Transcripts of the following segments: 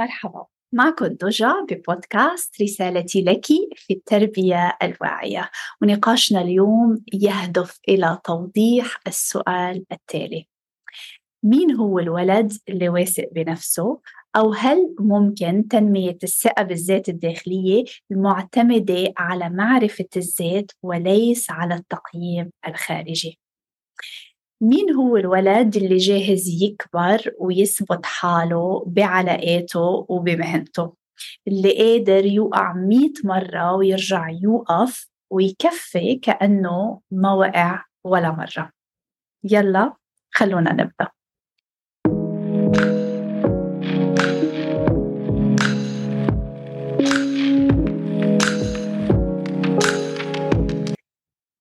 مرحبا. معكم دجا ببودكاست رسالتي لك في التربية الواعية. ونقاشنا اليوم يهدف إلى توضيح السؤال التالي. مين هو الولد اللي واثق بنفسه؟ أو هل ممكن تنمية الثقة بالذات الداخلية المعتمدة على معرفة الذات وليس على التقييم الخارجي؟ مين هو الولد اللي جاهز يكبر ويثبت حاله بعلاقاته وبمهنته؟ اللي قادر يوقع مئة مرة ويرجع يوقف ويكفي كأنه ما وقع ولا مرة. يلا خلونا نبدأ.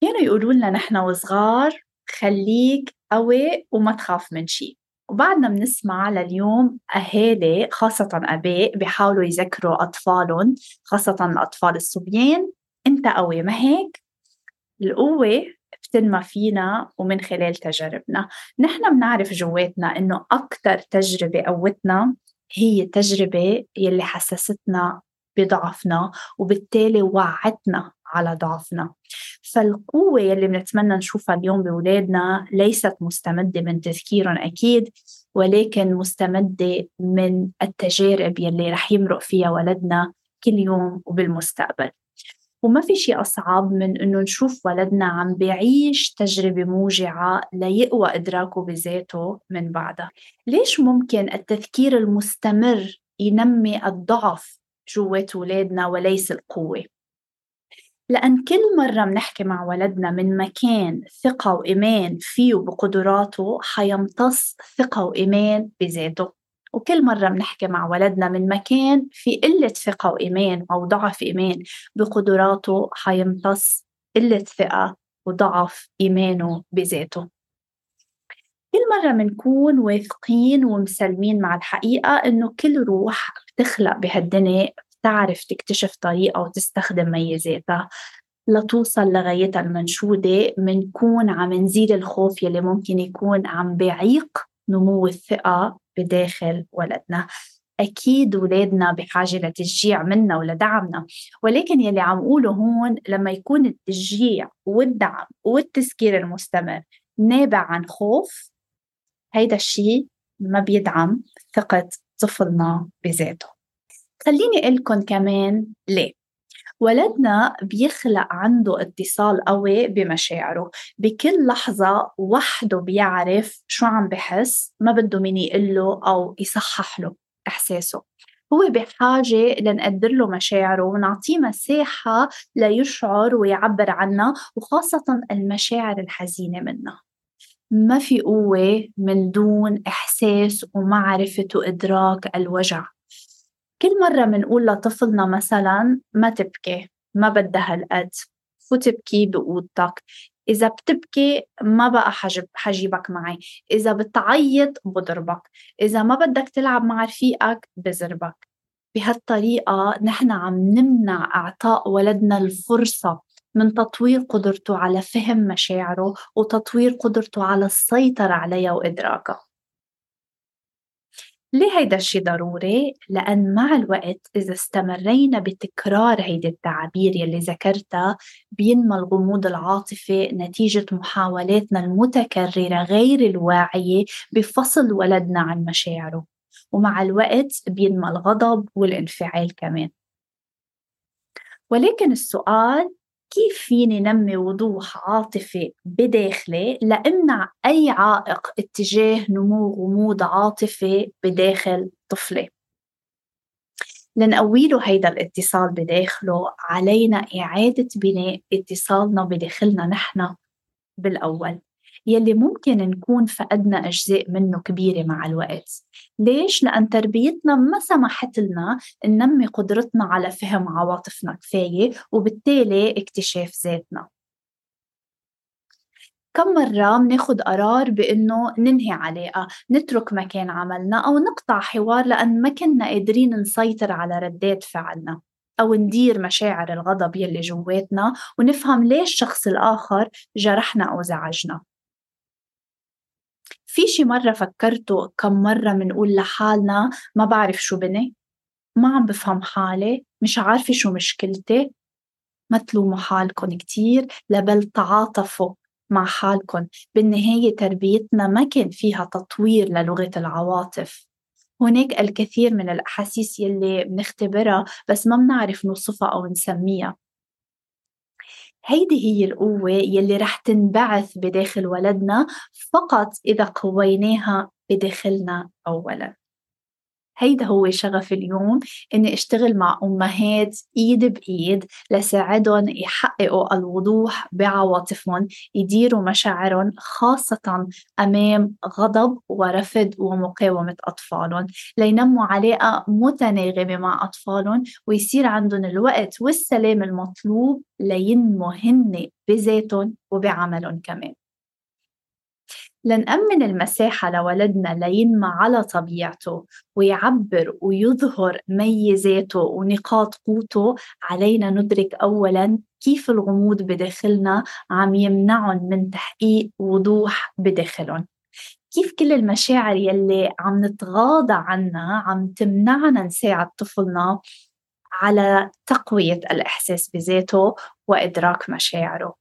كانوا يقولوا لنا نحن وصغار خليك قوي وما تخاف من شيء. وبعدنا بنسمع لليوم أهالي خاصة أباء بيحاولوا يذكروا أطفالهم خاصة الأطفال الصبيان أنت قوي. ما هيك؟ القوة بتنمى فينا ومن خلال تجاربنا. نحن بنعرف جواتنا إنه أكثر تجربة قوتنا هي التجربة يلي حسستنا بضعفنا وبالتالي وعتنا على ضعفنا. فالقوة يلي بنتمنى نشوفها اليوم بولادنا ليست مستمدة من تذكيرهم أكيد ولكن مستمدة من التجارب يلي رح يمرق فيها ولدنا كل يوم وبالمستقبل. وما في شيء أصعب من إنه نشوف ولدنا عم بيعيش تجربة موجعة ليقوى إدراكه بذاته من بعدها. ليش ممكن التذكير المستمر ينمي الضعف جوات ولادنا وليس القوة؟ لأن كل مرة بنحكي مع ولدنا من مكان ثقة وإيمان فيه وبقدراته حيمتص ثقة وإيمان بذاته. وكل مرة بنحكي مع ولدنا من مكان في قلة ثقة وإيمان أو ضعف إيمان بقدراته حيمتص قلة ثقة وضعف إيمانه بذاته. كل مرة بنكون واثقين ومسلمين مع الحقيقة إنه كل روح بتخلق بهالدنيا تعرف تكتشف طريقة وتستخدم ميزاتها. لتوصل لغايتها المنشودة منكون عم نزيل الخوف يلي ممكن يكون عم بيعيق نمو الثقة بداخل ولدنا. أكيد ولادنا بحاجة لتشجيع منا ولدعمنا ولكن يلي عم قوله هون لما يكون التشجيع والدعم والتذكير المستمر نابع عن خوف هيدا الشيء ما بيدعم ثقة طفلنا بذاته. خليني أقول لكم كمان ليه. ولدنا بيخلق عنده اتصال قوي بمشاعره بكل لحظة وحده بيعرف شو عم بحس ما بده مين يقول له أو يصحح له إحساسه. هو بحاجة لنقدر له مشاعره ونعطيه مساحة ليشعر ويعبر عنها وخاصة المشاعر الحزينة منها. ما في قوة من دون إحساس ومعرفة وإدراك الوجع. كل مرة بنقول لطفلنا مثلا ما تبكي ما بدها هالقد فو تبكي بأوضتك؟ إذا بتبكي ما بقى حجب حجيبك معي. إذا بتعيط بضربك. إذا ما بدك تلعب مع رفيقك بزربك. بهالطريقة نحن عم نمنع إعطاء ولدنا الفرصة من تطوير قدرته على فهم مشاعره وتطوير قدرته على السيطرة عليها وإدراكها. ليه هيدا الشي ضروري؟ لأن مع الوقت إذا استمرينا بتكرار هيدي التعابير يلي ذكرتها بينمى الغموض العاطفي نتيجة محاولاتنا المتكررة غير الواعية بفصل ولدنا عن مشاعره ومع الوقت بينمى الغضب والانفعال كمان ولكن السؤال كيف فيني نمي وضوح عاطفي بداخلي لأمنع أي عائق اتجاه نمو غموض عاطفي بداخل طفلي؟ لنقوي له هيدا الاتصال بداخله علينا إعادة بناء اتصالنا بداخلنا نحن بالأول. يلي ممكن نكون فقدنا أجزاء منه كبيرة مع الوقت. ليش؟ لأن تربيتنا ما سمحت لنا ننمي قدرتنا على فهم عواطفنا كفاية وبالتالي اكتشاف ذاتنا. كم مرة بناخد قرار بإنه ننهي علاقة نترك مكان عملنا أو نقطع حوار لأن ما كنا قادرين نسيطر على ردات فعلنا أو ندير مشاعر الغضب يلي جواتنا ونفهم ليش الشخص الآخر جرحنا أو زعجنا. في شي مرة فكرتوا كم مرة منقول لحالنا ما بعرف شو بني؟ ما عم بفهم حالي مش عارفة شو مشكلتي. ما تلوموا حالكم كتير لبل تعاطفوا مع حالكم بالنهاية تربيتنا ما كان فيها تطوير للغة العواطف. هناك الكثير من الأحاسيس يلي بنختبرها بس ما بنعرف نوصفها أو نسميها. هيدي هي القوة يلي رح تنبعث بداخل ولدنا فقط إذا قويناها بداخلنا أولاً. هيدا هو شغف اليوم إني أشتغل مع أمهات إيد بإيد لساعدهم يحققوا الوضوح بعواطفهم يديروا مشاعرهم خاصة أمام غضب ورفض ومقاومة أطفالهم. لينموا علاقة متناغمة مع أطفالهم ويصير عندهم الوقت والسلام المطلوب لينموا هن بذاتهم وبعملهم كمان. لنأمن المساحة لولدنا لينمى على طبيعته ويعبر ويظهر ميزاته ونقاط قوته. علينا ندرك أولا كيف الغموض بداخلنا عم يمنعهم من تحقيق وضوح بداخلهم كيف كل المشاعر يلي عم نتغاضى عنها عم تمنعنا نساعد طفلنا على تقوية الإحساس بذاته وإدراك مشاعره.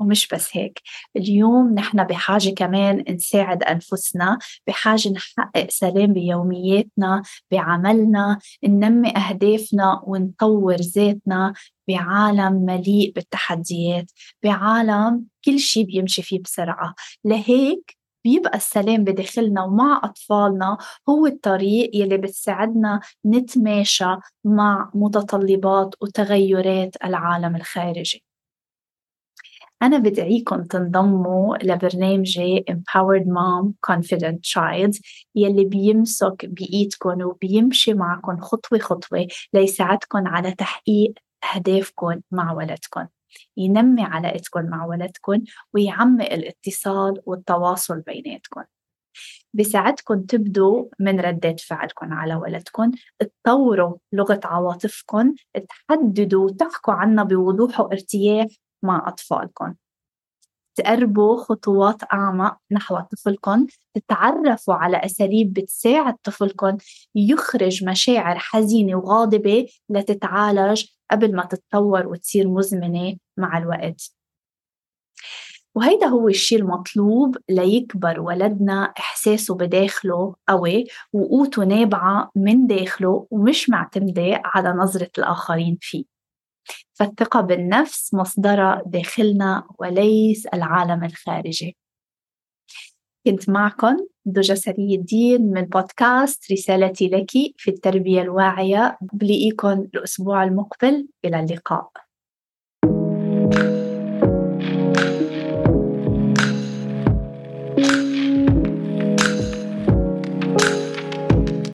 ومش بس هيك. اليوم نحن بحاجة كمان نساعد أنفسنا بحاجة نحقق سلام بيومياتنا بعملنا ننمي أهدافنا ونطور ذاتنا بعالم مليء بالتحديات بعالم كل شيء بيمشي فيه بسرعة. لهيك بيبقى السلام بداخلنا ومع أطفالنا هو الطريق يلي بتساعدنا نتماشى مع متطلبات وتغيرات العالم الخارجي. أنا بدعيكم تنضموا لبرنامجي Empowered Mom Confident Child يلي بيمسك بإيدكم وبيمشي معكم خطوة خطوة ليساعدكم على تحقيق أهدافكم مع ولدكم ينمي علاقتكم مع ولدكم ويعمق الاتصال والتواصل بيناتكم بساعدكم تبدوا من ردات فعلكم على ولدكم تطوروا لغة عواطفكم تحددوا وتحكوا عنها بوضوح وارتياح مع أطفالكم تقربوا خطوات أعمق نحو طفلكم تتعرفوا على أساليب بتساعد طفلكم يخرج مشاعر حزينة وغاضبة لتتعالج قبل ما تتطور وتصير مزمنة مع الوقت. وهيدا هو الشيء المطلوب ليكبر ولدنا إحساسه بداخله قوي وقوته نابعة من داخله ومش معتمدة على نظرة الآخرين فيه. فالثقة بالنفس مصدرها داخلنا وليس العالم الخارجي. كنت معكم دجا سري الدين من بودكاست رسالتي لك في التربية الواعية. بلاقيكم الأسبوع المقبل. إلى اللقاء. thank you